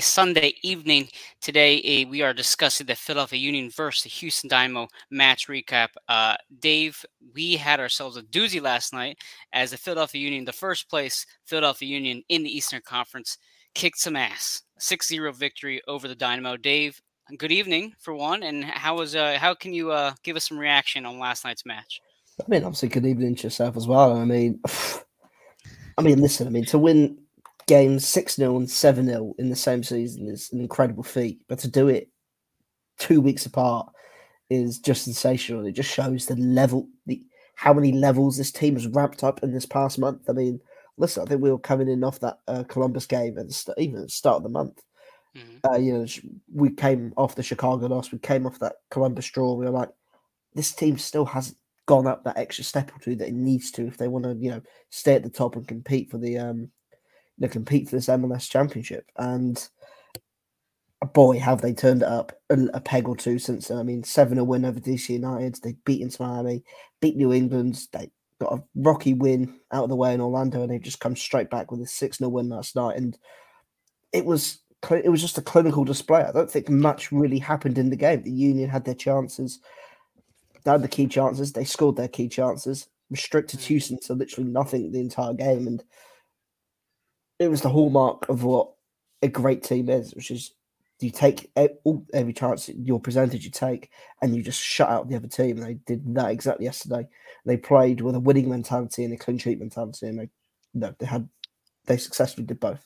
Sunday evening. Today, uh, we are discussing the Philadelphia Union versus the Houston Dynamo match recap. Uh, Dave, we had ourselves a doozy last night as the Philadelphia Union, the first place Philadelphia Union in the Eastern Conference, kicked some ass. 6 0 victory over the Dynamo. Dave, good evening for one. And how was uh, how can you uh, give us some reaction on last night's match? I mean, obviously, good evening to yourself as well. I mean, I mean, listen, I mean, to win games 6 0 and 7 0 in the same season is an incredible feat. But to do it two weeks apart is just sensational. It just shows the level, the how many levels this team has ramped up in this past month. I mean, listen, I think we were coming in off that uh, Columbus game and st- even at the start of the month. Mm-hmm. Uh, you know, we came off the Chicago loss, we came off that Columbus draw. We were like, this team still hasn't gone up that extra step or two that it needs to if they want to, you know, stay at the top and compete for the um know, compete for this MLS championship. And boy, have they turned it up a, a peg or two since. I mean, seven a win over DC United. They've beaten Miami, beat New England. They got a rocky win out of the way in Orlando, and they've just come straight back with a six 0 win last night. And it was it was just a clinical display. I don't think much really happened in the game. The Union had their chances. They had the key chances. They scored their key chances. Restricted mm. Houston to literally nothing the entire game, and it was the hallmark of what a great team is, which is you take every chance you're presented, you take, and you just shut out the other team. They did that exactly yesterday. They played with a winning mentality and a clean sheet mentality, and they no, they had they successfully did both.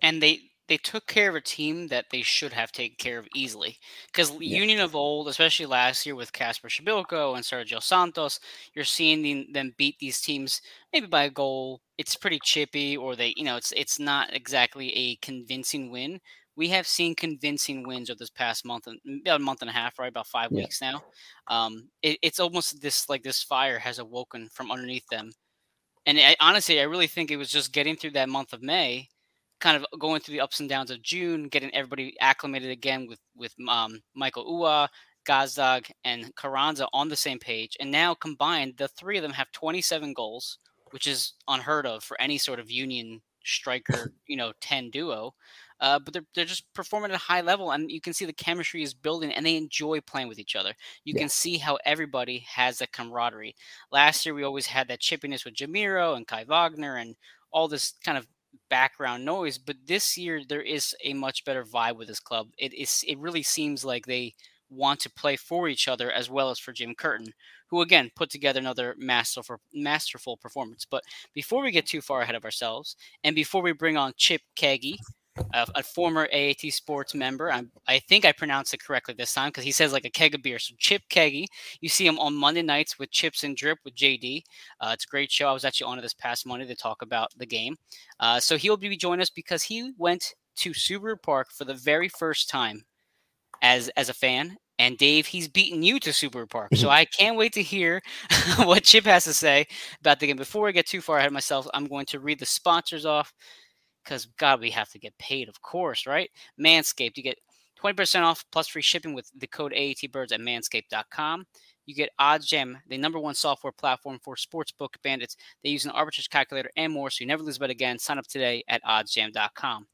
And they they took care of a team that they should have taken care of easily. Because yeah. Union of old, especially last year with Kacper Przybyłko and Sergio Santos, you're seeing them beat these teams maybe by a goal. It's pretty chippy, or they, you know, it's it's not exactly a convincing win. We have seen convincing wins over this past month, about a month and a half, right? About five yeah. weeks now. Um, it, it's almost this like this fire has awoken from underneath them, and I, honestly, I really think it was just getting through that month of May kind of going through the ups and downs of June, getting everybody acclimated again with with um, Mikael Uhre, Gazdag, and Carranza on the same page. And now combined, the three of them have 27 goals, which is unheard of for any sort of union striker, you know, 10 duo. Uh, but they're, they're just performing at a high level, and you can see the chemistry is building, and they enjoy playing with each other. You yeah. can see how everybody has that camaraderie. Last year, we always had that chippiness with Jamiro and Kai Wagner, and all this kind of background noise. But this year there is a much better vibe with this club. It is it really seems like they want to play for each other as well as for Jim Curtin, who again put together another masterful masterful performance. But before we get too far ahead of ourselves, and before we bring on Chip Kagi, a, a former AAT Sports member. I, I think I pronounced it correctly this time because he says like a keg of beer. So Chip Keggy, you see him on Monday nights with Chips and Drip with JD. Uh, it's a great show. I was actually on it this past Monday to talk about the game. Uh, so he'll be joining us because he went to Subaru Park for the very first time as as a fan. And Dave, he's beaten you to Subaru Park. So I can't wait to hear what Chip has to say about the game. Before I get too far ahead of myself, I'm going to read the sponsors off because God, we have to get paid, of course, right? Manscaped, you get 20% off plus free shipping with the code AATBirds at manscaped.com. You get OddsJam, the number one software platform for sportsbook bandits. They use an arbitrage calculator and more, so you never lose bet again. Sign up today at oddsjam.com.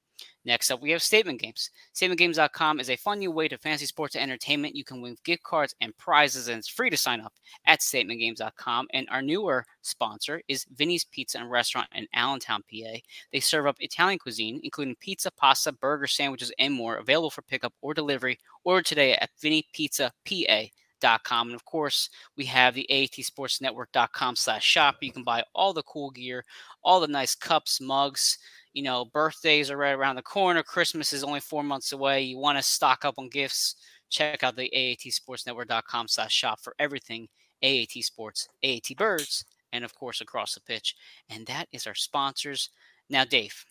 Next up, we have Statement Games. StatementGames.com is a fun new way to fantasy sports and entertainment. You can win gift cards and prizes, and it's free to sign up at StatementGames.com. And our newer sponsor is Vinny's Pizza and Restaurant in Allentown, PA. They serve up Italian cuisine, including pizza, pasta, burger, sandwiches, and more, available for pickup or delivery. Order today at VinnyPizzaPA.com. And of course, we have the AATSportsNetwork.com slash shop. You can buy all the cool gear, all the nice cups, mugs, you know, birthdays are right around the corner. Christmas is only four months away. You want to stock up on gifts. Check out the AATSportsNetwork.com slash shop for everything AAT Sports, AAT Birds, and of course across the pitch. And that is our sponsors. Now, Dave,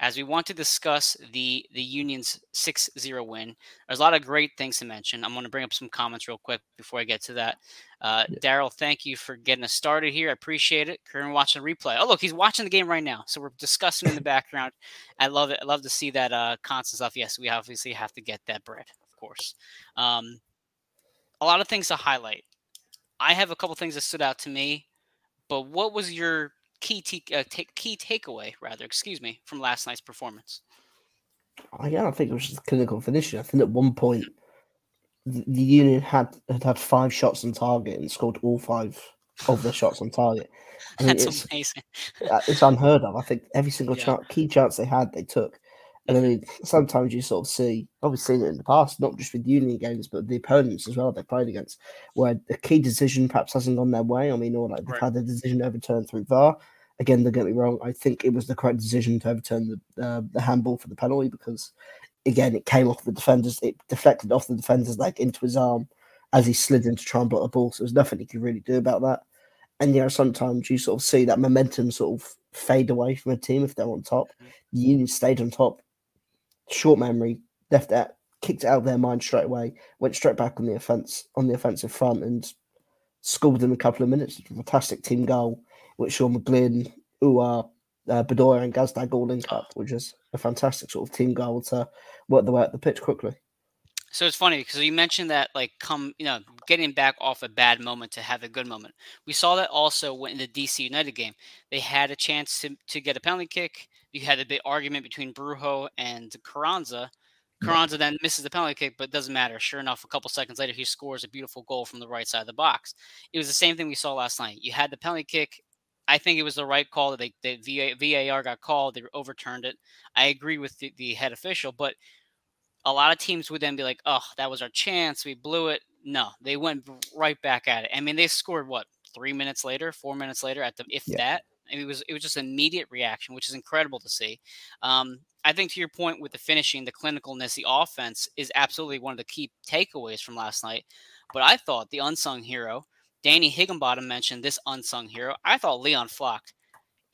as we want to discuss the the Union's 6-0 win. There's a lot of great things to mention. I'm going to bring up some comments real quick before I get to that. Uh, yeah. Daryl, thank you for getting us started here. I appreciate it. Current watching replay. Oh, look, he's watching the game right now. So we're discussing in the background. I love it. I love to see that uh, constant stuff. Yes, we obviously have to get that bread, of course. Um, a lot of things to highlight. I have a couple things that stood out to me, but what was your key t- uh, t- key takeaway rather excuse me from last night's performance Again, I think it was just clinical finishing. I think at one point the, Union had had had five shots on target and scored all five of the shots on target. I That's it's, amazing. Uh, it's unheard of. I think every single yeah. chance, key chance they had, they took. And I mm-hmm. mean, sometimes you sort of see, it in the past, not just with Union games, but the opponents as well they played against, where the key decision perhaps hasn't gone their way. I mean, or like they've right. had the decision overturned through VAR. Again, don't get me wrong, I think it was the correct decision to overturn the uh, the handball for the penalty because, again, it came off the defenders, it deflected off the defender's leg into his arm as he slid in to try and block the ball. So there's nothing he could really do about that. And you know, sometimes you sort of see that momentum sort of fade away from a team if they're on top. Mm-hmm. The Union stayed on top short memory, left that, kicked it out of their mind straight away, went straight back on the offense on the offensive front and scored in a couple of minutes. Fantastic team goal, which Sean McGlynn, Uhre, uh, Bedoya and Gazdag all link up, which is a fantastic sort of team goal to work the way up the pitch quickly. So it's funny because you mentioned that like come you know getting back off a bad moment to have a good moment. We saw that also in the DC United game. They had a chance to, to get a penalty kick you had a big argument between Brujo and Carranza. Carranza then misses the penalty kick, but it doesn't matter. Sure enough, a couple seconds later, he scores a beautiful goal from the right side of the box. It was the same thing we saw last night. You had the penalty kick. I think it was the right call that they, the VAR got called. They overturned it. I agree with the, the head official, but a lot of teams would then be like, "Oh, that was our chance. We blew it." No, they went right back at it. I mean, they scored what three minutes later, four minutes later, at the if yeah. that. Mean, it was it was just an immediate reaction, which is incredible to see. Um, I think to your point with the finishing, the clinicalness, the offense is absolutely one of the key takeaways from last night. But I thought the unsung hero, Danny Higginbotham mentioned this unsung hero. I thought Leon Flach,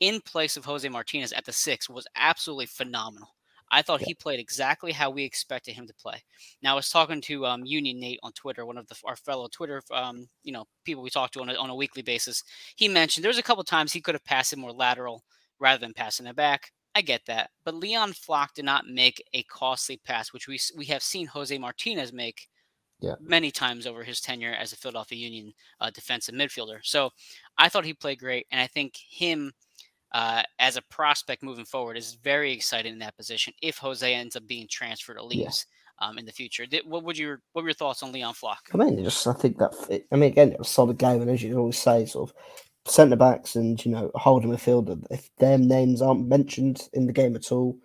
in place of Jose Martinez at the six, was absolutely phenomenal. I thought he played exactly how we expected him to play. Now I was talking to um, Union Nate on Twitter, one of the, our fellow Twitter, um, you know, people we talk to on a, on a weekly basis. He mentioned there was a couple times he could have passed it more lateral rather than passing it back. I get that, but Leon Flach did not make a costly pass, which we we have seen Jose Martinez make yeah. many times over his tenure as a Philadelphia Union uh, defensive midfielder. So I thought he played great, and I think him uh, as a prospect moving forward is very exciting in that position if Jose ends up being transferred or leaves. Yeah. Um, in the future, what would your what were your thoughts on Leon Flach? I mean, just I think that I mean again, it was a solid game, and as you always say, sort of centre backs and you know holding midfielder. If their names aren't mentioned in the game at all,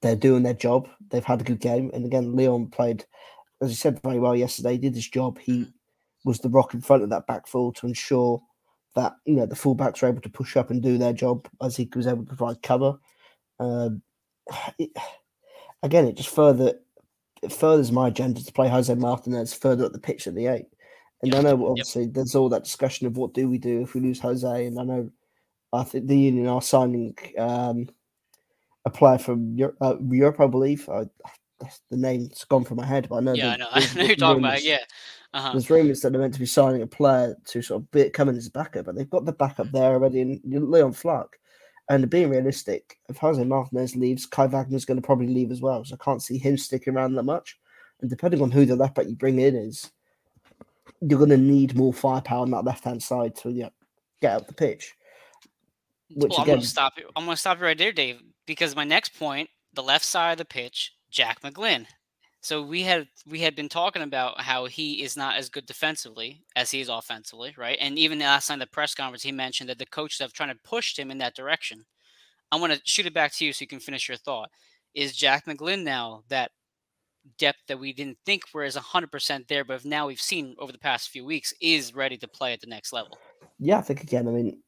they're doing their job. They've had a good game, and again, Leon played, as he said, very well yesterday. He did his job. He mm. was the rock in front of that back four to ensure that you know the fullbacks were able to push up and do their job as he was able to provide cover. Um, it, again, it just further it furthers my agenda to play Jose Martinez further up the pitch at the eight. And yep. I know obviously yep. there's all that discussion of what do we do if we lose Jose, and I know I think the Union are signing um, a player from Europe, uh, Europe I believe. I, the name's gone from my head, but I know. Yeah, the, I know. I know you're talking about. Yeah, uh-huh. There's rumours that they're meant to be signing a player to sort of be, come in as a backup, but they've got the backup there already in Leon Flach. And being realistic, if Jose Martinez leaves, Kai Wagner's going to probably leave as well. So I can't see him sticking around that much. And depending on who the left back you bring in is, you're going to need more firepower on that left hand side to yeah, get out the pitch. Which well, again, I'm going to stop you. I'm going to stop you right there, Dave, because my next point, the left side of the pitch, Jack McGlynn. So we had we had been talking about how he is not as good defensively as he is offensively, right? And even last in the press conference, he mentioned that the coaches have trying to push him in that direction. I'm going to shoot it back to you so you can finish your thought. Is Jack McGlynn now that depth that we didn't think was 100% there, but now we've seen over the past few weeks is ready to play at the next level? Yeah, I think again. I mean,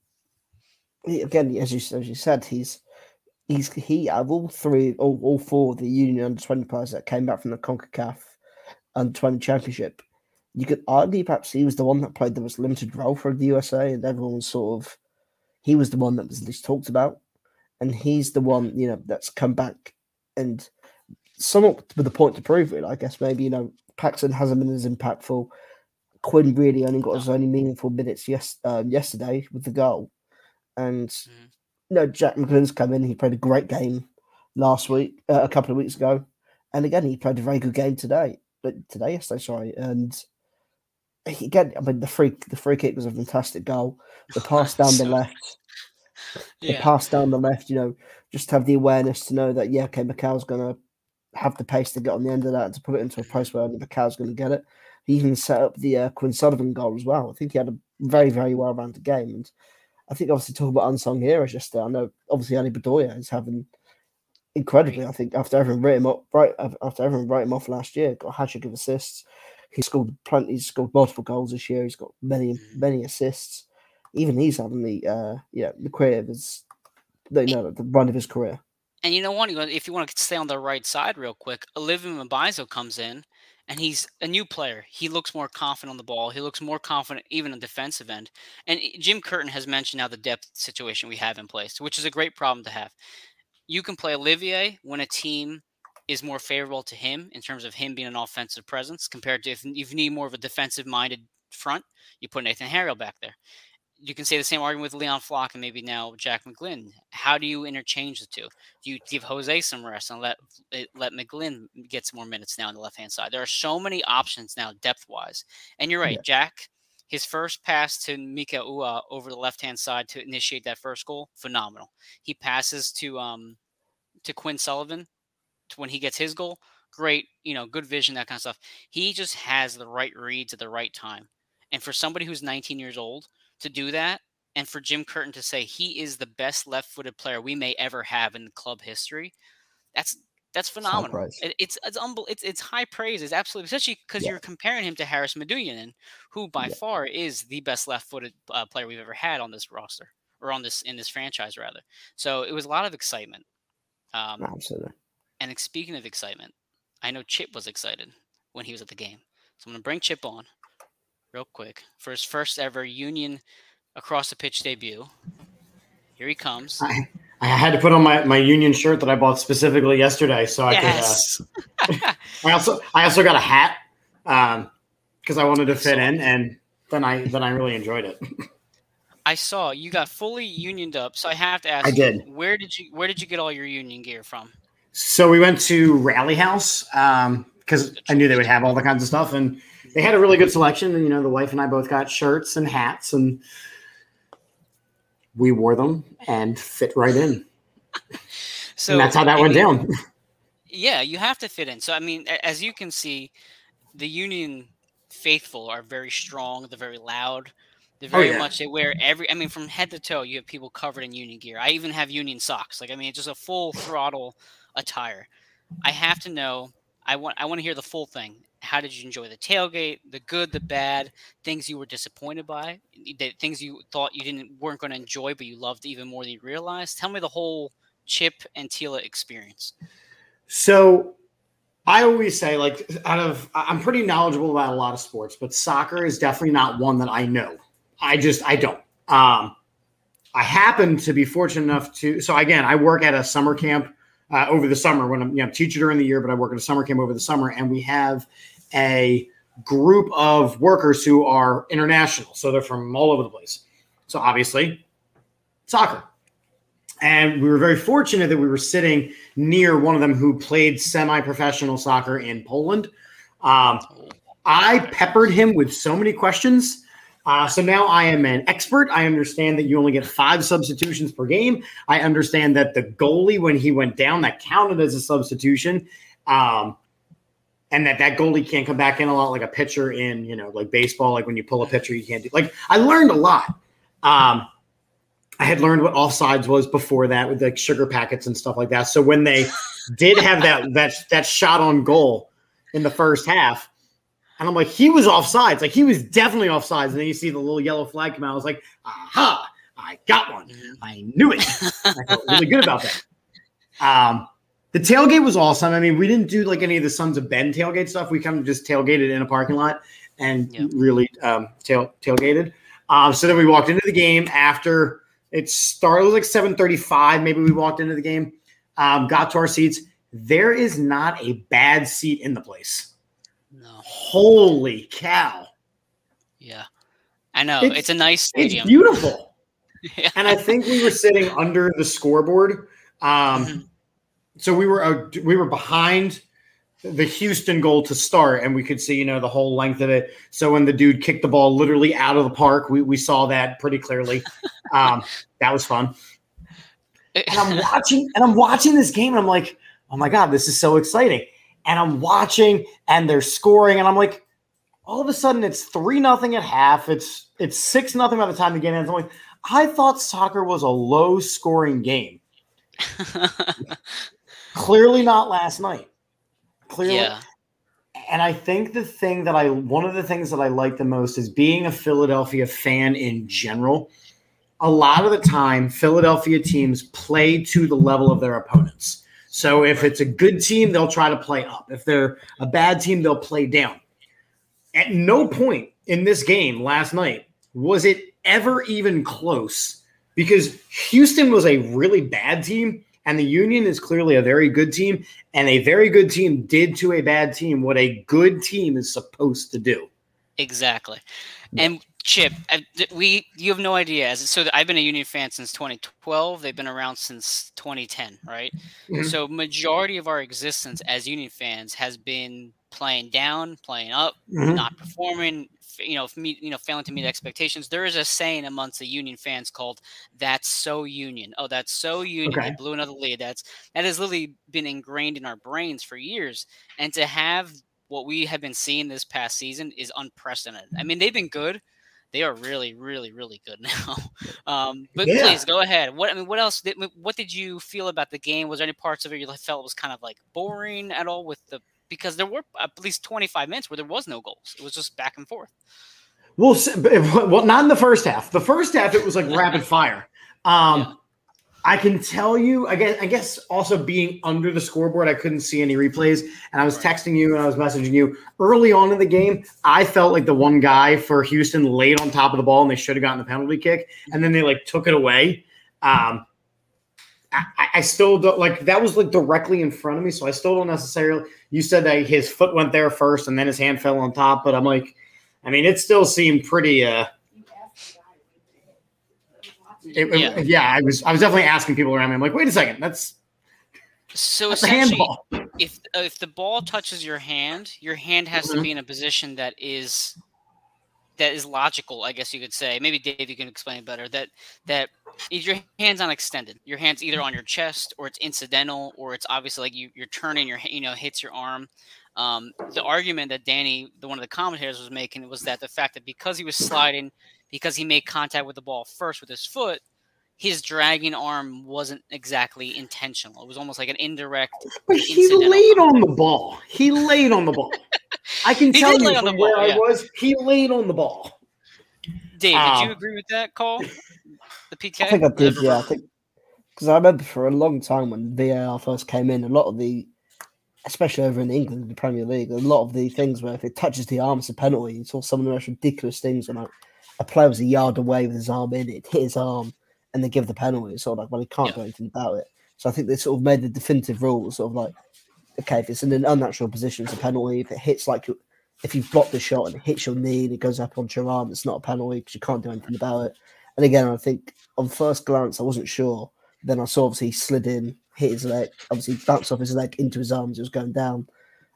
again, as you as you said, he's he's he out of all three, all, all four of the Union under twenty players that came back from the Concacaf under twenty championship, you could argue perhaps he was the one that played the most limited role for the USA, and everyone sort of he was the one that was least talked about, and he's the one you know that's come back and somewhat with the point to prove it. I guess maybe you know Paxten hasn't been as impactful. Quinn really only got his only meaningful minutes yes um, yesterday with the goal, and no, Jack McGlynn's come in. He played a great game last week, uh, a couple of weeks ago, and again he played a very good game today. But today, yesterday, sorry, and he, again, I mean the free the free kick was a fantastic goal. The pass down the left, yeah. the pass down the left. You know, just have the awareness to know that yeah, okay, Mikael's gonna have the pace to get on the end of that and to put it into a post where Macau's going to get it. He even set up the uh, Quinn Sullivan goal as well. I think he had a very, very well rounded game. And I think obviously talking about unsung heroes yesterday, I know obviously Ali Bedoya is having incredibly. I think after everyone wrote him up, right after everyone wrote him off last year, got a hat trick of assists. He scored plenty. He's scored multiple goals this year. He's got many, many assists. Even he's having the uh, yeah, the career of his, the, you know, the run of his career. And you know what? If you want to stay on the right side real quick, Olivier Mbaizo comes in, and he's a new player. He looks more confident on the ball. He looks more confident even on the defensive end. And eh, Jim Curtin has mentioned now the depth situation we have in place, which is a great problem to have. You can play Olivier when a team is more favorable to him in terms of him being an offensive presence compared to if, if you need more of a defensive minded front, you put Nathan Harriel back there you can say the same argument with Leon Flach and maybe now Jack McGlynn. How do you interchange the two? Do you give Jose some rest and let eh, let McGlynn get some more minutes now on the left hand side? There are so many options now depth wise. And you're right, yeah. Jack. His first pass to Mikael Uhre over the left hand side to initiate that first goal, phenomenal. He passes to um to Quinn Sullivan to when he gets his goal, great. You know, good vision, that kind of stuff. He just has the right reads at the right time. And for somebody who's 19 years old to do that and for Jim Curtin to say he is the best left-footed player we may ever have in club history, that's that's phenomenal. It, it's it's unbel- it's it's high praise. It's absolutely especially because yeah. you're comparing him to Haris Medunjanin, who by yeah. far is the best left-footed uh, player we've ever had on this roster or on this in this franchise rather. So it was a lot of excitement. Um, absolutely. And speaking of excitement, I know Chip was excited when he was at the game. So I'm going to bring Chip on real quick for his first ever Union across the pitch debut. Here he comes. I, I had to put on my, my Union shirt that I bought specifically yesterday, so I yes. could. Uh, I also I also got a hat because um, I wanted to fit in, and then I then I really enjoyed it. I saw you got fully unioned up, so I have to ask. I did. You, where did you Where did you get all your union gear from? So we went to Rally House because I knew they would have all the kinds of stuff, and they had a really good selection, and you know, the wife and I both got shirts and hats, and we wore them and fit right in. so and that's how that went down. Yeah, you have to fit in. So I mean, as you can see, the Union faithful are very strong. They're very loud. They're oh, very oh, yeah. much they wear every. I mean, from head to toe, you have people covered in Union gear. I even have Union socks. Like I mean, it's just a full throttle attire. I have to know. I want. I want to hear the full thing. How did you enjoy the tailgate the good the bad things you were disappointed by the things you thought you didn't weren't going to enjoy but you loved even more than you realized? Tell me the whole chip and tila experience. So i always say like out of i'm pretty knowledgeable about a lot of sports but soccer is definitely not one that i know. I just i don't. Um i happen to be fortunate enough to so again i work at a summer camp uh, over the summer when I'm you know teacher during the year, but I work at a summer camp over the summer, and we have a group of workers who are international. So they're from all over the place. So obviously, soccer. And we were very fortunate that we were sitting near one of them who played semi professional soccer in Poland. Um, I peppered him with so many questions. Uh, so now I am an expert. I understand that you only get five substitutions per game. I understand that the goalie, when he went down, that counted as a substitution. Um, and that that goalie can't come back in a lot like a pitcher in you know like baseball like when you pull a pitcher you can't do like i learned a lot um i had learned what offsides was before that with like sugar packets and stuff like that so when they did have that that that shot on goal in the first half and i'm like he was offsides like he was definitely offsides and then you see the little yellow flag come out i was like aha i got one mm-hmm. i knew it i felt really good about that um the tailgate was awesome. I mean, we didn't do like any of the Sons of Ben tailgate stuff. We kind of just tailgated in a parking lot and yep. really um, tail tailgated. Um, so then we walked into the game after it started. It was like seven thirty-five. Maybe we walked into the game, um, got to our seats. There is not a bad seat in the place. Holy cow! Yeah, I know. It's, it's a nice stadium. It's beautiful. yeah. And I think we were sitting under the scoreboard. Um, mm-hmm so we were uh, we were behind the Houston goal to start, and we could see you know the whole length of it. So when the dude kicked the ball literally out of the park, we we saw that pretty clearly. Um, that was fun. And I'm watching, and I'm watching this game, and I'm like, oh my God, this is so exciting. And I'm watching and they're scoring, and I'm like, all of a sudden it's three nothing at half. It's it's six nothing by the time the game ends. I'm like, I thought soccer was a low scoring game. Clearly not last night. Clearly. yeah. And I think the thing that I one of the things that I like the most is being a Philadelphia fan in general. A lot of the time, Philadelphia teams play to the level of their opponents. So if it's a good team, they'll try to play up. If they're a bad team, they'll play down. At no point in this game last night was it ever even close because Houston was a really bad team and the Union is clearly a very good team. And a very good team did to a bad team what a good team is supposed to do. Exactly. And Chip, I- we you have no idea. As so, I've been a Union fan since 2012. They've been around since 2010, right? Mhm. So, majority of our existence as Union fans has been playing down, playing up, Mhm. not performing. You know, meet, you know, failing to meet expectations. There is a saying amongst the Union fans called "That's so Union." Oh, that's so Union. Okay. They blew another lead. That's that has literally been ingrained in our brains for years. And to have what we have been seeing this past season is unprecedented. I mean, they've been good. They are really, really, really good now. Um, but Yeah. please go ahead. What I mean, what else? Did, what did you feel about the game? Was there any parts of it you felt was kind of like boring at all with the? Because there were at least twenty five minutes where there was no goals. It was just back and forth. Well, well, not in the first half. The first half, it was like rapid fire. Um, Yeah. I can tell you, I guess, I guess also being under the scoreboard, I couldn't see any replays. And I was texting you and I was messaging you early on in the game. I felt like the one guy for Houston laid on top of the ball and they should have gotten the penalty kick. And then they like took it away. Um, I, I- still don't like that was like directly in front of me. So I still don't necessarily. You said that his foot went there first and then his hand fell on top. But I'm like, I mean, it still seemed pretty. Uh, it- it- Yeah. yeah. I was. I was definitely asking people around me. I'm like, wait a second, that's So that's essentially, if uh, if the ball touches your hand, your hand has to Mhm. be in a position that is that is logical. I guess you could say. Maybe Dave, you can explain it better. That that if your hand's not extended, your hand's either on your chest or it's incidental, or it's obviously like you you're turning your you know hits your arm. Um, the argument that Danny, the one of the commentators, was making was that the fact that because he was sliding, because he made contact with the ball first with his foot, his dragging arm wasn't exactly intentional. It was almost like an indirect But he laid on the ball. He laid on the ball. I can He tell you from where ball, I yeah. was. He laid on the ball. Dave, did Um, you agree with that call? The PK? I think I did, yeah. I think because I remember for a long time when VAR first came in, a lot of the, especially over in England, the Premier League, a lot of the things where if it touches the arm, it's a penalty. You saw some of the most ridiculous things when like, a player was a yard away with his arm in it, hit his arm, and they give the penalty. It's sort of like, well, he can't Yeah. do anything about it. So I think they sort of made the definitive rule, sort of like, okay, if it's in an unnatural position, it's a penalty. If it hits like, if you've blocked the shot and it hits your knee and it goes up onto your arm, it's not a penalty because you can't do anything about it. And again, I think on first glance, I wasn't sure. Then I saw obviously he slid in, hit his leg, obviously bounced off his leg into his arms. It was going down.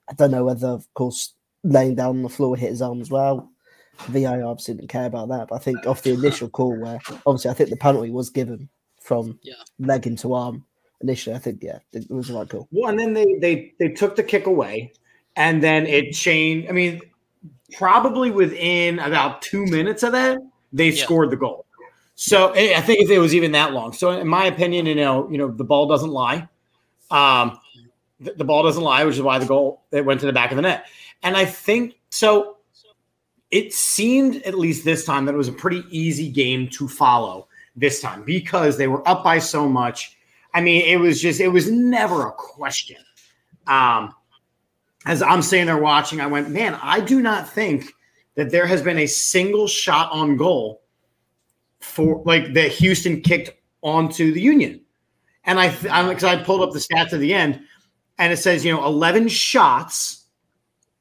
I don't know whether, of course, laying down on the floor hit his arm as well. VAR obviously didn't care about that. But I think off the initial call, where obviously I think the penalty was given from Yeah. leg into arm initially, I think, yeah, it was the right call. Well, and then they they they took the kick away, and then it changed. I mean, probably within about two minutes of that, they Yeah. scored the goal. So eh, I think if it was even that long. So in my opinion, you know, you know, the ball doesn't lie. Um, the, the ball doesn't lie, which is why the goal it went to the back of the net. And I think so. It seemed at least this time that it was a pretty easy game to follow this time because they were up by so much. I mean, it was just it was never a question. Um, as I'm sitting there watching, I went, man, I do not think that there has been a single shot on goal for like that Houston kicked onto the Union. And I, I'm because I pulled up the stats at the end, and it says you know 11 shots,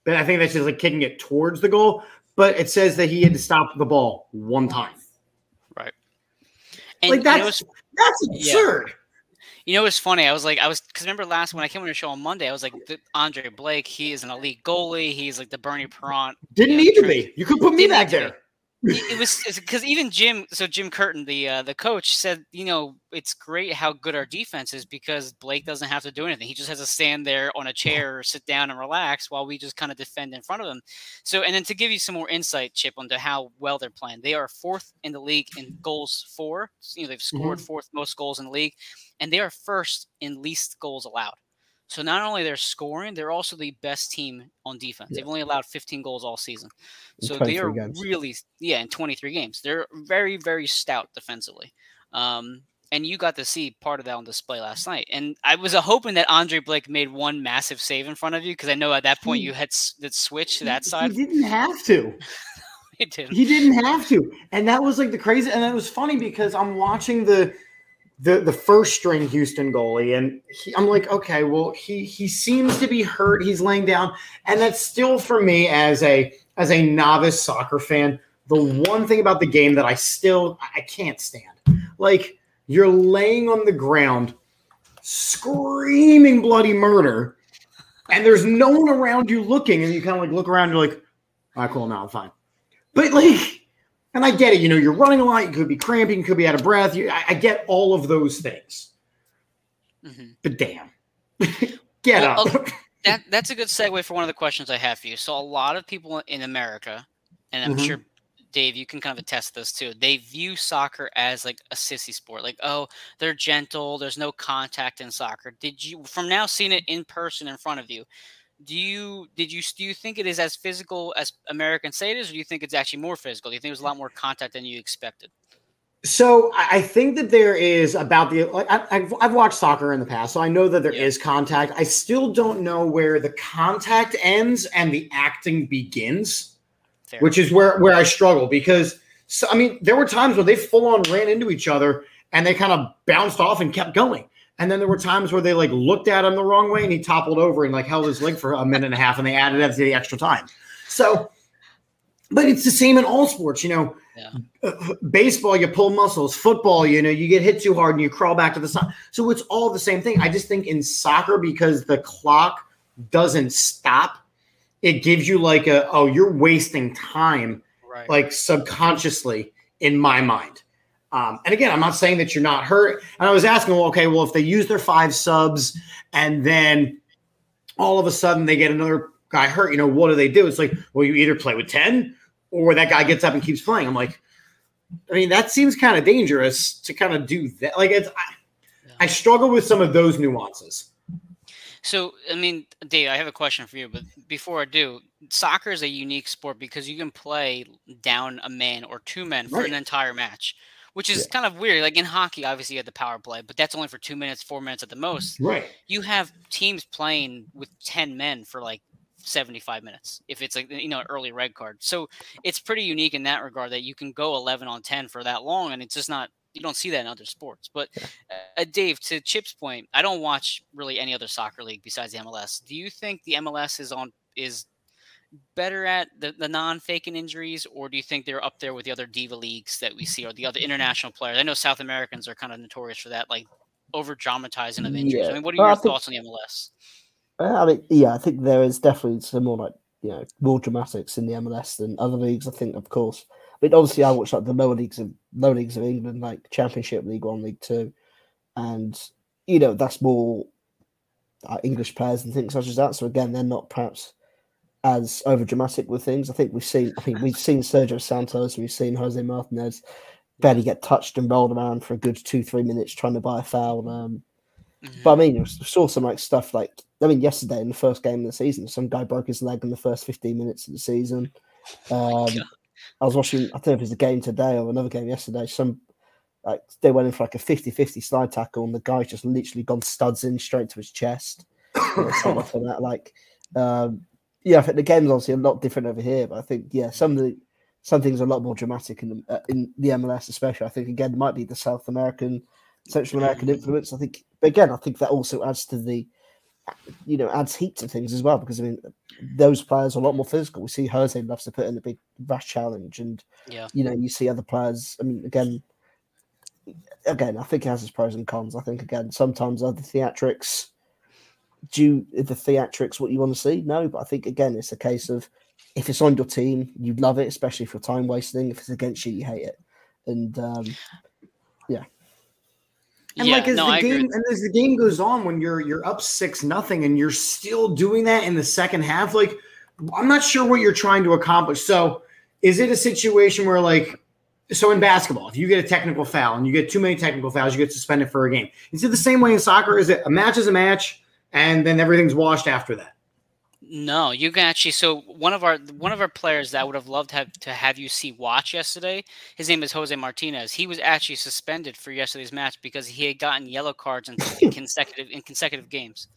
but I think that's just like kicking it towards the goal. But it says that he had to stop the ball one time. Right. And like you know, that's it's, that's Yeah. absurd. you know, it's funny. I was like, I was because remember last when I came on the show on Monday, I was like, the, Andre Blake, he is an elite goalie. He's like the Bernie Parent. Didn't Yeah, need to be. You could put me back there. It was because even Jim, so Jim Curtin, the uh, the coach, said, you know, it's great how good our defense is because Blake doesn't have to do anything. He just has to stand there on a chair, or sit down, and relax while we just kind of defend in front of him. So, and then to give you some more insight, Chip, onto how well they're playing, they are fourth in the league in goals for. You know, they've scored mm-hmm. fourth most goals in the league, and they are first in least goals allowed. So not only they're scoring, they're also the best team on defense. Yeah. They've only allowed 15 goals all season. So they are games. really yeah, in 23 games. They're very very stout defensively. Um, and you got to see part of that on display last night. And I was uh, hoping that Andre Blake made one massive save in front of you because I know at that point he, you had that switch to that side. He didn't have to. he didn't. He didn't have to, and that was like the crazy. And it was funny because I'm watching the the the first string Houston goalie, and he, I'm like, okay, well, he he seems to be hurt. He's laying down, and that's still for me as a as a novice soccer fan. The one thing about the game that I still I can't stand, like you're laying on the ground, screaming bloody murder, and there's no one around you looking, and you kind of like look around, you're like, all right, cool, now I'm fine. But like and I get it. You know, you're running a lot. You could be cramping. You could be out of breath. You, I, I, get all of those things. Mm-hmm. But damn, get well, up. Okay. that that's a good segue for one of the questions I have for you. So a lot of people in America, and I'm mm-hmm. sure Dave, you can kind of attest to this too. They view soccer as like a sissy sport. Like, oh, they're gentle. There's no contact in soccer. Did you, from now seeing it in person in front of you, do you did you do you think it is as physical as Americans say it is, or do you think it's actually more physical? Do you think there's a lot more contact than you expected? So I think that there is about the like I, have I've watched soccer in the past, so I know that there yeah. is contact. I still don't know where the contact ends and the acting begins, Fair. which is where where I struggle because so, I mean there were times where they full on ran into each other and they kind of bounced off and kept going. And then there were times where they like looked at him the wrong way and he toppled over and like held his leg for a minute and a half and they added that to the extra time. So, but it's the same in all sports, you know. Yeah. Uh, baseball, you pull muscles. Football, you know, you get hit too hard and you crawl back to the side. So it's all the same thing. I just think in soccer, because the clock doesn't stop, it gives you like a, oh, you're wasting time, right. like subconsciously in my mind. Um, and again, I'm not saying that you're not hurt. And I was asking, well, okay, well, if they use their five subs and then all of a sudden they get another guy hurt, you know, what do they do? It's like, well, you either play with 10 or that guy gets up and keeps playing. I'm like, I mean, that seems kind of dangerous to kind of do that. Like, it's, I, I struggle with some of those nuances. So, I mean, Dave, I have a question for you, but before I do, soccer is a unique sport because you can play down a man or two men for an entire match which is yeah. kind of weird. Like in hockey, obviously you have the power play, but that's only for two minutes, four minutes at the most. Right. You have teams playing with ten men for like 75 minutes if it's like you know an early red card. So it's pretty unique in that regard that you can go 11 on 10 for that long, and it's just not you don't see that in other sports. But uh, Dave, to Chip's point, I don't watch really any other soccer league besides the MLS. Do you think the MLS is on is better at the, the non-faking injuries, or do you think they're up there with the other diva leagues that we see, or the other international players? I know South Americans are kind of notorious for that, like over dramatizing of injuries. Yeah. I mean, what are your thoughts on the MLS? I mean, yeah, I think there is definitely some more like you know more dramatics in the MLS than other leagues. I think, of course. But obviously, I watch like the lower leagues of lower leagues of England, like Championship, League One, League Two, and you know that's more uh, English players and things such as that. So again, they're not perhaps as over dramatic with things. I think we've seen. I mean, we've seen Sergio Santos, we've seen Jose Martinez barely get touched and rolled around for a good two, three minutes trying to buy a foul. Um, mm-hmm. But I mean, we saw some like stuff like I mean, yesterday in the first game of the season, some guy broke his leg in the first fifteen minutes of the season. Um, I was watching. I don't know if it was a game today or another game yesterday. Some like they went in for like a 50-50 slide tackle, and the guy just literally gone studs in straight to his chest. for that, like. Um, yeah, I think the game's obviously a lot different over here, but I think yeah, some of the some things are a lot more dramatic in the, uh, in the MLS, especially. I think again it might be the South American, Central American influence. I think, but again, I think that also adds to the, you know, adds heat to things as well because I mean, those players are a lot more physical. We see Jose loves to put in a big rash challenge, and yeah, you know, you see other players. I mean, again, again, I think it has its pros and cons. I think again, sometimes other theatrics do the theatrics what you want to see? No, but I think again, it's a case of if it's on your team, you'd love it, especially if you're time wasting. If it's against you, you hate it. And um, yeah. And yeah, like as no, the I game and as the game goes on, when you're you're up six nothing and you're still doing that in the second half, like I'm not sure what you're trying to accomplish. So is it a situation where like so in basketball, if you get a technical foul and you get too many technical fouls, you get suspended for a game. Is it the same way in soccer? Is it a match is a match and then everything's washed after that? No, you can actually. So one of our one of our players that would have loved to have, to have you see watch yesterday. His name is Jose Martinez. He was actually suspended for yesterday's match because he had gotten yellow cards in, in consecutive in consecutive games.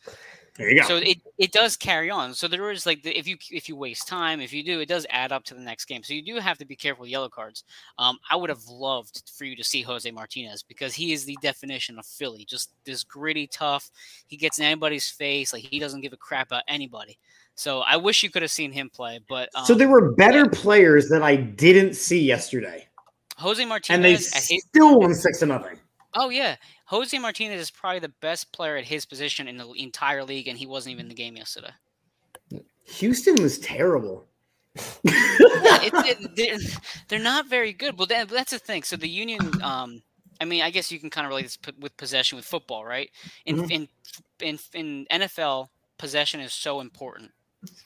There you go. So it, it does carry on. So there is like the, if you if you waste time, if you do, it does add up to the next game. So you do have to be careful with yellow cards. Um, I would have loved for you to see Jose Martinez because he is the definition of Philly. Just this gritty, tough. He gets in anybody's face. Like he doesn't give a crap about anybody. So I wish you could have seen him play. But um, so there were better yeah. players that I didn't see yesterday. Jose Martinez and they still won six to nothing. Oh yeah, Jose Martinez is probably the best player at his position in the entire league, and he wasn't even in the game yesterday. Houston was terrible. yeah, they're, they're, not very good. Well, that, that's the thing. So the Union, um, I mean, I guess you can kind of relate this with possession with football, right? In mm-hmm. in, in in NFL, possession is so important,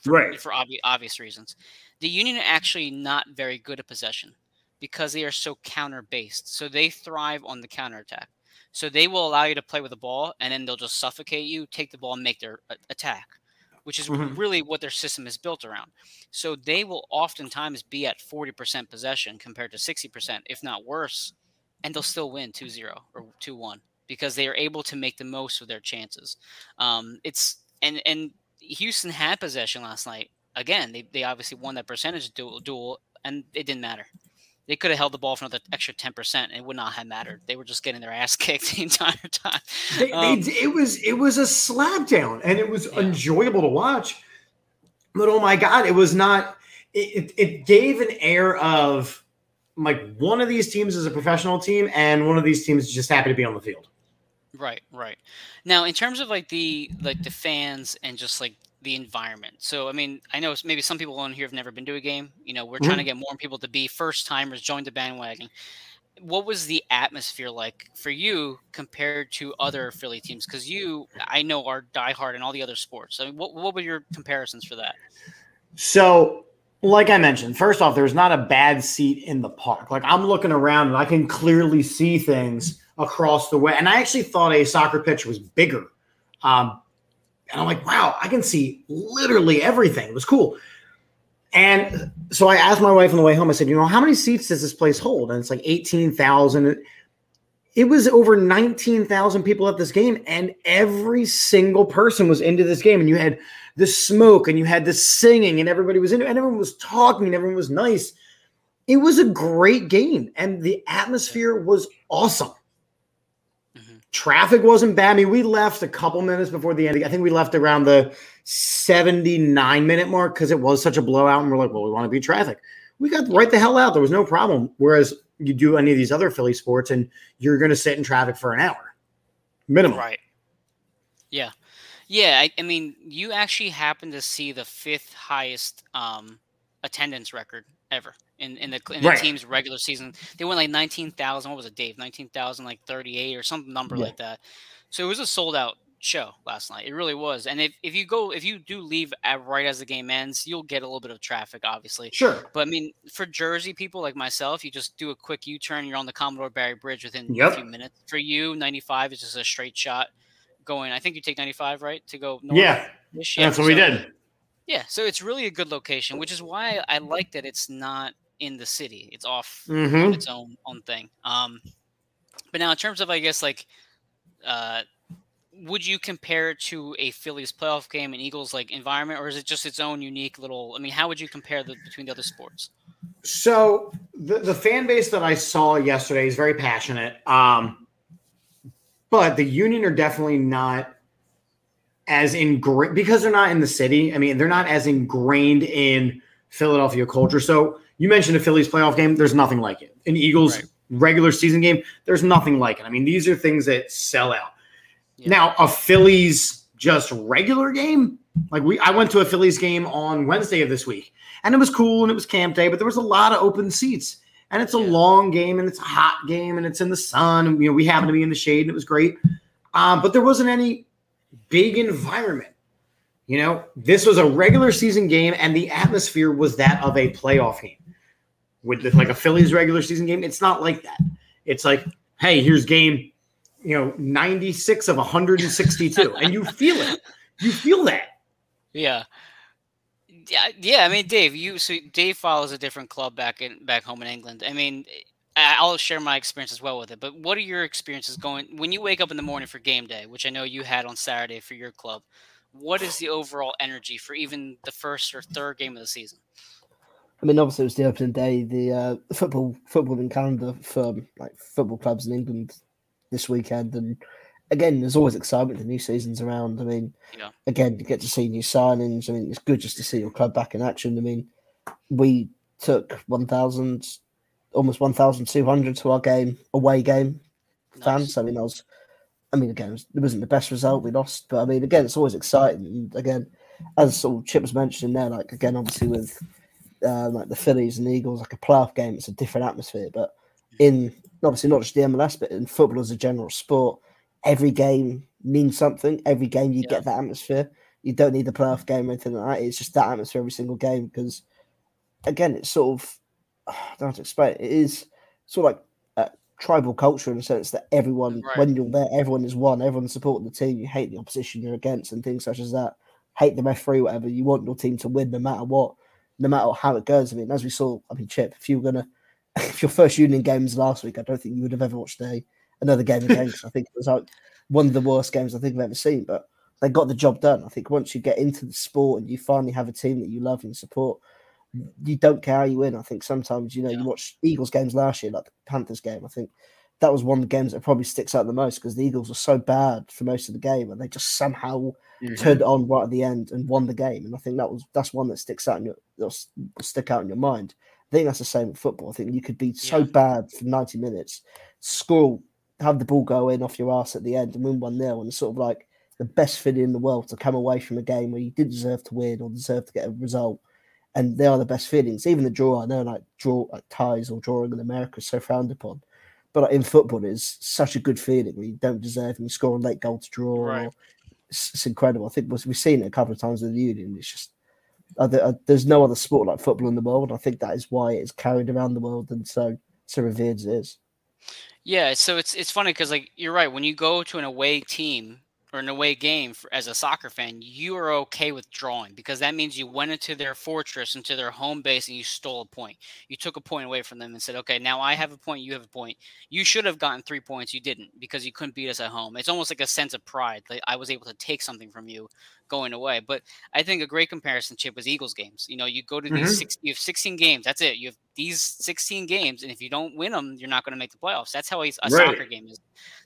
for, right? For obvious obvious reasons. The Union are actually not very good at possession because they are so counter based. So they thrive on the counter attack. So they will allow you to play with the ball, and then they'll just suffocate you, take the ball, and make their attack, which is mm-hmm. really what their system is built around. So they will oftentimes be at 40% possession compared to 60%, if not worse, and they'll still win 2 0 or 2 1 because they are able to make the most of their chances. Um, it's and and Houston had possession last night. Again, they, they obviously won that percentage duel, duel and it didn't matter they could have held the ball for another extra 10% and it would not have mattered. They were just getting their ass kicked the entire time. They, um, they, it was it was a slap down and it was yeah. enjoyable to watch. But oh my god, it was not it, it gave an air of like one of these teams is a professional team and one of these teams is just happy to be on the field. Right, right. Now, in terms of like the like the fans and just like the environment. So, I mean, I know maybe some people on here have never been to a game. You know, we're mm-hmm. trying to get more people to be first timers, join the bandwagon. What was the atmosphere like for you compared to other Philly teams? Because you, I know, are diehard in all the other sports. I mean, what, what were your comparisons for that? So, like I mentioned, first off, there's not a bad seat in the park. Like I'm looking around and I can clearly see things across the way. And I actually thought a soccer pitch was bigger. Um, and I'm like, wow, I can see literally everything. It was cool. And so I asked my wife on the way home, I said, you know, how many seats does this place hold? And it's like 18,000. It was over 19,000 people at this game, and every single person was into this game. And you had the smoke and you had the singing, and everybody was into it, and everyone was talking, and everyone was nice. It was a great game, and the atmosphere was awesome. Traffic wasn't bad. I mean, we left a couple minutes before the end. I think we left around the 79 minute mark because it was such a blowout. And we're like, well, we want to beat traffic. We got right the hell out. There was no problem. Whereas you do any of these other Philly sports and you're going to sit in traffic for an hour minimum. Right. Yeah. Yeah. I, I mean, you actually happen to see the fifth highest um, attendance record ever in, in the in the right. team's regular season. They went like nineteen thousand. What was it, Dave? Nineteen thousand, like thirty eight or some number yeah. like that. So it was a sold out show last night. It really was. And if, if you go if you do leave at right as the game ends, you'll get a little bit of traffic, obviously. Sure. But I mean, for Jersey people like myself, you just do a quick U turn. You're on the Commodore Barry Bridge within yep. a few minutes. For you, ninety five is just a straight shot going. I think you take ninety five right to go north. Yeah, that's what so, we did. Yeah, so it's really a good location, which is why I like that it's not in the city. It's off mm-hmm. on its own own thing. Um, but now in terms of I guess like, uh, would you compare it to a Phillies playoff game, an Eagles like environment, or is it just its own unique little? I mean, how would you compare the between the other sports? So the the fan base that I saw yesterday is very passionate. Um, but the Union are definitely not as ingrained because they're not in the city. I mean, they're not as ingrained in Philadelphia culture. So you mentioned a Phillies playoff game. There's nothing like it. An Eagles right. regular season game. There's nothing like it. I mean, these are things that sell out. Yeah. Now, a Phillies just regular game, like we, I went to a Phillies game on Wednesday of this week, and it was cool and it was camp day, but there was a lot of open seats, and it's a Yeah. long game and it's a hot game and it's in the sun, and you know we happened to be in the shade and it was great, um, but there wasn't any big environment. You know, this was a regular season game, and the atmosphere was that of a playoff game. With the, like a Phillies regular season game, it's not like that. It's like, hey, here's game, you know, 96 of 162, and you feel it. You feel that. Yeah. Yeah, yeah. I mean, Dave, you so Dave follows a different club back in back home in England. I mean, I'll share my experience as well with it. But what are your experiences going when you wake up in the morning for game day, which I know you had on Saturday for your club? What is the overall energy for even the first or third game of the season? I mean, obviously, it was the opening day. The uh, football football in calendar for like football clubs in England this weekend, and again, there's always excitement. The new season's around. I mean, Yeah. again, you get to see new signings. I mean, it's good just to see your club back in action. I mean, we took one thousand, almost one thousand two hundred to our game away game fans. I mean, that was, I mean, again, it wasn't the best result. We lost, but I mean, again, it's always exciting. And again, as sort of Chip was mentioning there, like again, obviously with uh, like the Phillies and Eagles, like a playoff game, it's a different atmosphere. But in obviously not just the MLS, but in football as a general sport, every game means something. Every game you Yeah. get that atmosphere. You don't need the playoff game or anything like that. It's just that atmosphere every single game because, again, it's sort of I don't know how to explain it. It is sort of like tribal culture in the sense that everyone, Right. when you're there, everyone is one. Everyone's supporting the team. You hate the opposition you're against and things such as that. Hate the referee, whatever. You want your team to win no matter what, no matter how it goes. I mean, as we saw, I mean, Chip, if you were gonna, if your first Union games last week, I don't think you would have ever watched a another game again. 'cause I think it was like one of the worst games I think I've ever seen. But they got the job done. I think once you get into the sport and you finally have a team that you love and support, you don't care how you win. I think sometimes, you know, Yeah. you watch Eagles games last year, like the Panthers game. I think that was one of the games that probably sticks out the most because the Eagles were so bad for most of the game and they just somehow mm-hmm. turned it on right at the end and won the game. And I think that was that's one that sticks out in your that'll stick out in your mind. I think that's the same with football. I think you could be so Yeah. bad for 90 minutes, score, have the ball go in off your ass at the end and win 1 0. And it's sort of like the best feeling in the world to come away from a game where you didn't deserve to win or deserve to get a result. And they are the best feelings. Even the draw, I know like draw like ties or drawing in America is so frowned upon. But in football, it's such a good feeling when you don't deserve and you score a late goal to draw. Right. It's, it's incredible. I think we've seen it a couple of times with the Union. It's just uh, uh, there's no other sport like football in the world. I think that is why it's carried around the world and so so revered as it is. Yeah, so it's it's funny because like you're right. When you go to an away team or an away game for, as a soccer fan, you are okay with drawing because that means you went into their fortress, into their home base, and you stole a point. You took a point away from them and said, "Okay, now I have a point. You have a point. You should have gotten three points. You didn't because you couldn't beat us at home." It's almost like a sense of pride. Like I was able to take something from you going away. But I think a great comparison chip was Eagles games. You know, you go to these mm-hmm. six, you have 16 games. That's it. You have these 16 games, and if you don't win them, you're not going to make the playoffs. That's how a, a Right. soccer game is.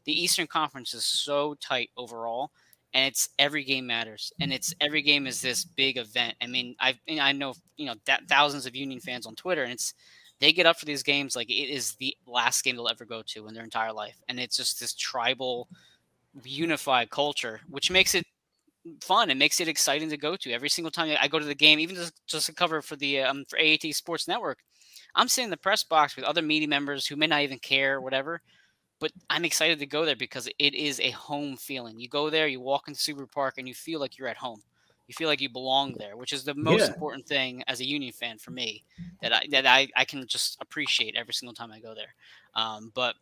The Eastern Conference is so tight overall, and it's every game matters, and it's every game is this big event. I mean, I've I know you know that thousands of Union fans on Twitter, and it's they get up for these games like it is the last game they'll ever go to in their entire life, and it's just this tribal, unified culture, which makes it fun and makes it exciting to go to every single time I go to the game, even just, just to cover for the um, for AAT Sports Network. I'm sitting in the press box with other media members who may not even care whatever, but I'm excited to go there because it is a home feeling. You go there, you walk into Subaru Park, and you feel like you're at home. You feel like you belong there, which is the most Yeah. important thing as a Union fan for me that I that I, I can just appreciate every single time I go there. Um, but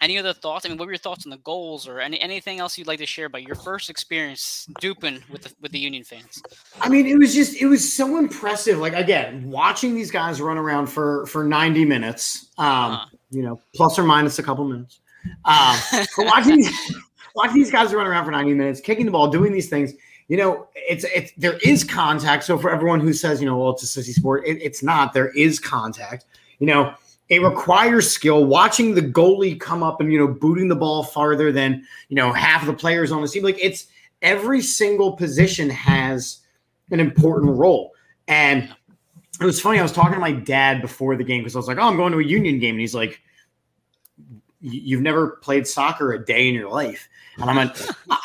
any other thoughts? I mean, what were your thoughts on the goals or any anything else you'd like to share about your first experience duping with the, with the Union fans? I mean, it was just it was so impressive. Like again, watching these guys run around for for 90 minutes, um, Uh-huh. you know, plus or minus a couple minutes. Um, but watching watching these guys run around for 90 minutes, kicking the ball, doing these things, you know, it's it's there is contact. So for everyone who says, you know, well, it's a sissy sport, it, it's not. There is contact. You know, it requires skill. Watching the goalie come up and you know booting the ball farther than you know half the players on the team, like it's every single position has an important role. And it was funny. I was talking to my dad before the game because I was like, "Oh, I'm going to a Union game," and he's like, "You've never played soccer a day in your life." And I'm like,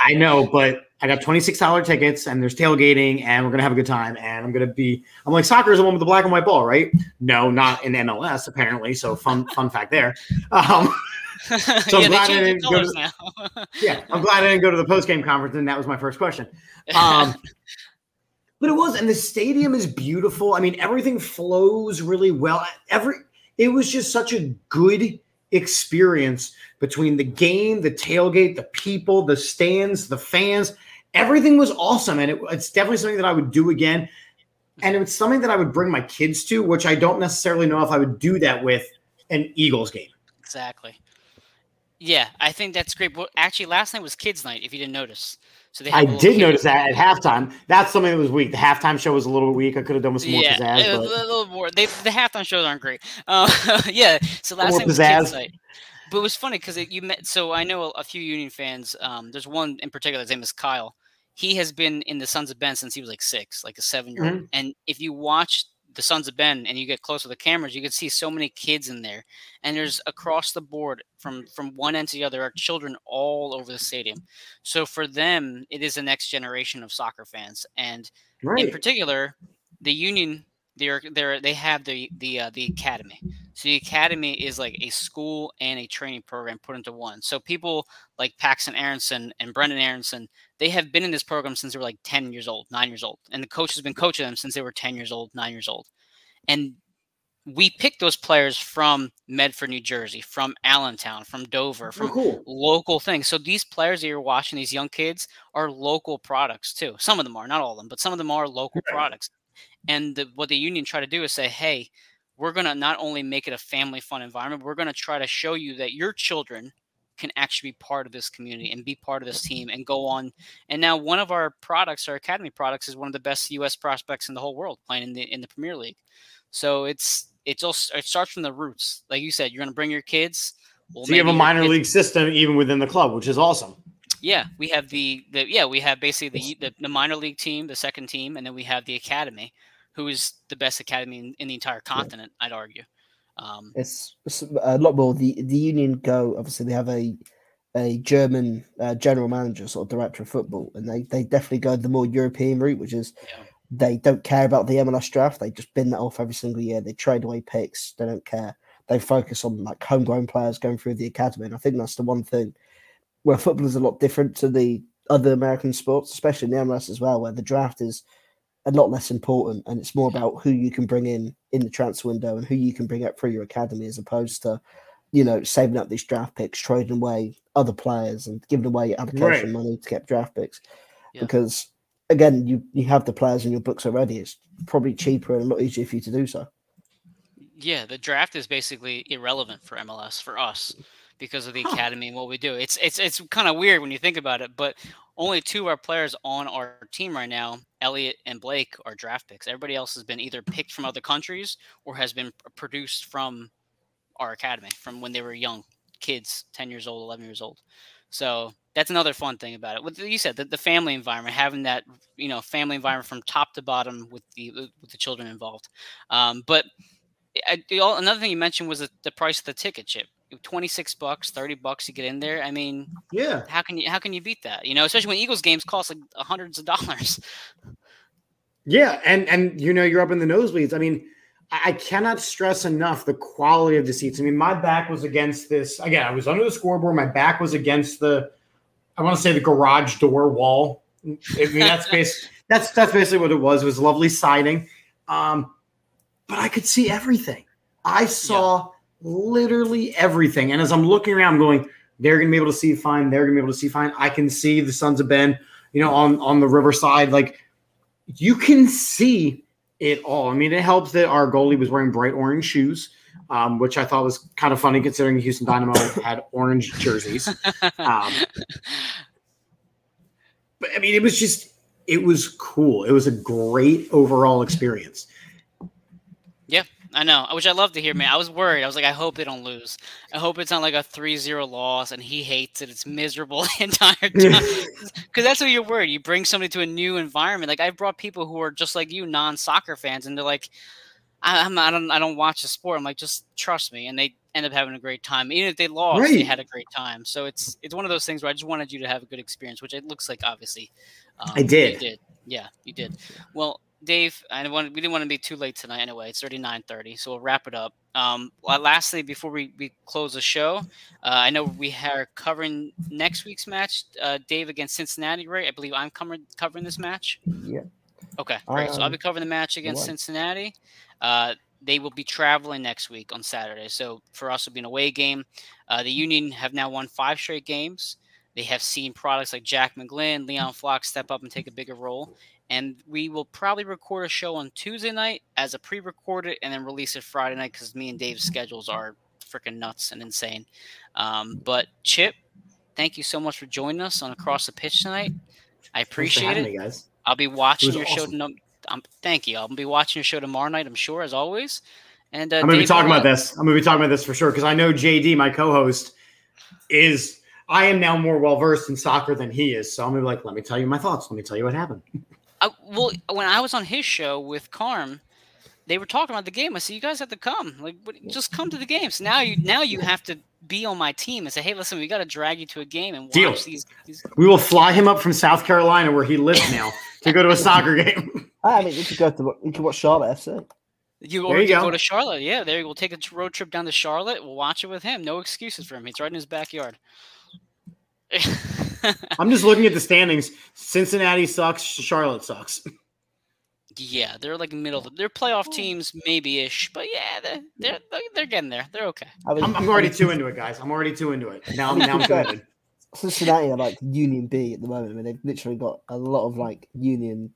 "I know, but I got twenty six dollar tickets, and there's tailgating, and we're gonna have a good time, and I'm gonna be. I'm like, soccer is the one with the black and white ball, right? No, not in MLS apparently. So fun fun fact there. Um, so yeah, I'm glad I didn't go to, now. yeah, I'm glad I didn't go to the post game conference, and that was my first question. Um, but it was, and the stadium is beautiful. I mean, everything flows really well. Every it was just such a good experience between the game, the tailgate, the people, the stands, the fans. Everything was awesome, and it, it's definitely something that I would do again. And it's something that I would bring my kids to, which I don't necessarily know if I would do that with an Eagles game. Exactly. Yeah, I think that's great. Well, actually, last night was kids' night. If you didn't notice, so they. I did notice that at halftime. That's something that was weak. The halftime show was a little weak. I could have done with some more yeah, pizzazz. a little more. They, the halftime shows aren't great. Uh, yeah. So last night was pizzazz. kids' night. But it was funny because you met. So I know a, few Union fans. Um, there's one in particular. His name is Kyle. He has been in the Sons of Ben since he was like six, like a seven year old. Mm-hmm. And if you watch the Sons of Ben and you get close to the cameras, you can see so many kids in there. And there's across the board from from one end to the other are children all over the stadium. So for them, it is the next generation of soccer fans. And right. in particular, the Union they're they're they have the the uh, the academy. So the academy is like a school and a training program put into one. So people like Paxten Aaronson and Brendan Aaronson, they have been in this program since they were like 10 years old, 9 years old. And the coach has been coaching them since they were 10 years old, 9 years old. And we picked those players from Medford, New Jersey, from Allentown, from Dover, from oh, cool. local things. So these players that you're watching, these young kids, are local products too. Some of them are, not all of them, but some of them are local products. And the, what the union try to do is say, hey, we're going to not only make it a family fun environment, we're going to try to show you that your children can actually be part of this community and be part of this mm-hmm. team and go on. And now one of our products, our academy products, is one of the best U.S. prospects in the whole world playing in the in the Premier League. So it's it's also it starts from the roots. Like you said, you're going to bring your kids. Well, so you have a minor kids, league system even within the club, which is awesome. Yeah, we have the, the yeah we have basically the, the, the minor league team, the second team, and then we have the academy, who is the best academy in, in the entire continent. I'd argue. Um, it's, it's, a lot more. The the Union Go obviously they have a a German uh, general manager, sort of director of football, and they they definitely go the more European route, which is yeah. they don't care about the MLS draft. They just bin that off every single year. They trade away picks. They don't care. They focus on like homegrown players going through the academy, and I think that's the one thing where football is a lot different to the other American sports, especially in the MLS as well, where the draft is a lot less important and it's more about who you can bring in in the transfer window and who you can bring up through your academy as opposed to you know saving up these draft picks trading away other players and giving away application right. money to get draft picks. Yeah. because again you you have the players in your books already. It's probably cheaper and a lot easier for you to do so. Yeah the draft is basically irrelevant for mls for us because of the academy and what we do. It's it's it's kind of weird when you think about it but only two of our players on our team right now, Elliott and Blake, are draft picks. Everybody else has been either picked from other countries or has been produced from our academy from when they were young kids, 10 years old, 11 years old. So that's another fun thing about it. What you said, the, the family environment, having that, you know, family environment from top to bottom with the with the children involved. Um, but I, another thing you mentioned was the, the price of the ticket chip. 26 bucks 30 bucks to get in there i mean yeah how can you how can you beat that you know especially when eagles games cost like hundreds of dollars yeah and and you know you're up in the nosebleeds i mean I cannot stress enough the quality of the seats. I mean, my back was against this. Again, I was under the scoreboard. My back was against the, I want to say the garage door wall. I mean, that's basically that's that's basically what it was. It was lovely siding, um, but I could see everything. I saw literally everything. And as I'm looking around, I'm going, they're going to be able to see fine. They're going to be able to see fine. I can see the Sons of Ben, you know, on on the riverside. Like you can see it all. I mean, it helps that our goalie was wearing bright orange shoes, um, which I thought was kind of funny considering Houston Dynamo had orange jerseys. Um, but I mean, it was just it was cool. It was a great overall experience. I know, which I love to hear, man. I was worried. I was like, I hope they don't lose. I hope it's not like a 3-0 loss and he hates it. It's miserable the entire time. Because that's what you're worried. You bring somebody to a new environment. Like I've brought people who are just like you, non-soccer fans, and they're like, I, I'm, I don't, I don't watch the sport. I'm like, just trust me. And they end up having a great time. Even if they lost, right. they had a great time. So it's it's one of those things where I just wanted you to have a good experience, which it looks like obviously um, I did. did. Yeah, you did. Well, Dave, I want we didn't want to be too late tonight anyway. It's already nine thirty, so we'll wrap it up. Um, lastly, before we, we close the show, uh, I know we are covering next week's match, uh, Dave against Cincinnati, right? I believe I'm covering covering this match. Yeah. Okay, great. Um, so I'll be um, covering the match against what? Cincinnati. Uh, they will be traveling next week on Saturday. So for us, it'll be an away game. Uh, the Union have now won five straight games. They have seen products like Jack McGlynn, Leon Flach step up and take a bigger role. And we will probably record a show on Tuesday night as a pre recorded and then release it Friday night because me and Dave's schedules are freaking nuts and insane. Um, but Chip, thank you so much for joining us on Across the Pitch tonight. I appreciate it. Me, guys. I'll be watching your awesome. show. um, thank you. I'll be watching your show tomorrow night, I'm sure, as always. And uh, I'm going to be talking about this. I'm going to be talking about this for sure because I know JD, my co-host, is I am now more well versed in soccer than he is. So I'm gonna be like, let me tell you my thoughts. Let me tell you what happened. I, well, when I was on his show with Carm, they were talking about the game. I said, "You guys have to come. Like, just come to the games." So now you now you have to be on my team and say, "Hey, listen, we got to drag you to a game and watch Deal. these, these." We will fly him up from South Carolina, where he lives now, to go to a soccer game. I mean, you could go to you could watch Charlotte FC. You or you go. go. to Charlotte. Yeah, there you will take a road trip down to Charlotte. We'll watch it with him. No excuses for him. He's right in his backyard. I'm just looking at the standings. Cincinnati sucks. Charlotte sucks. Yeah, they're like middle. They're playoff teams, maybe ish, but yeah, they're they're they're getting there. They're okay. I'm, I'm already too into it, guys. I'm already too into it. Now, I'm now I'm good. Cincinnati are like Union B at the moment. I mean, they've literally got a lot of like Union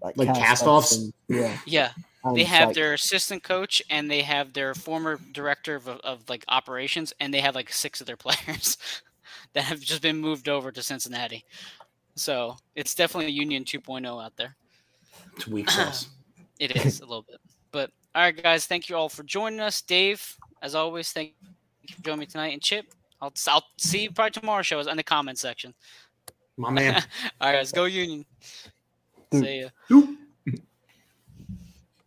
like, like cast offs. Yeah, yeah. And they have like, their assistant coach and they have their former director of, of like operations, and they have like six of their players that have just been moved over to Cincinnati. So it's definitely Union 2.0 out there. It's weak sauce. it is a little bit. But all right, guys, thank you all for joining us. Dave, as always, thank you for joining me tonight. And Chip, I'll, I'll see you probably tomorrow show in the comment section. My man. all right, guys, go Union. See ya.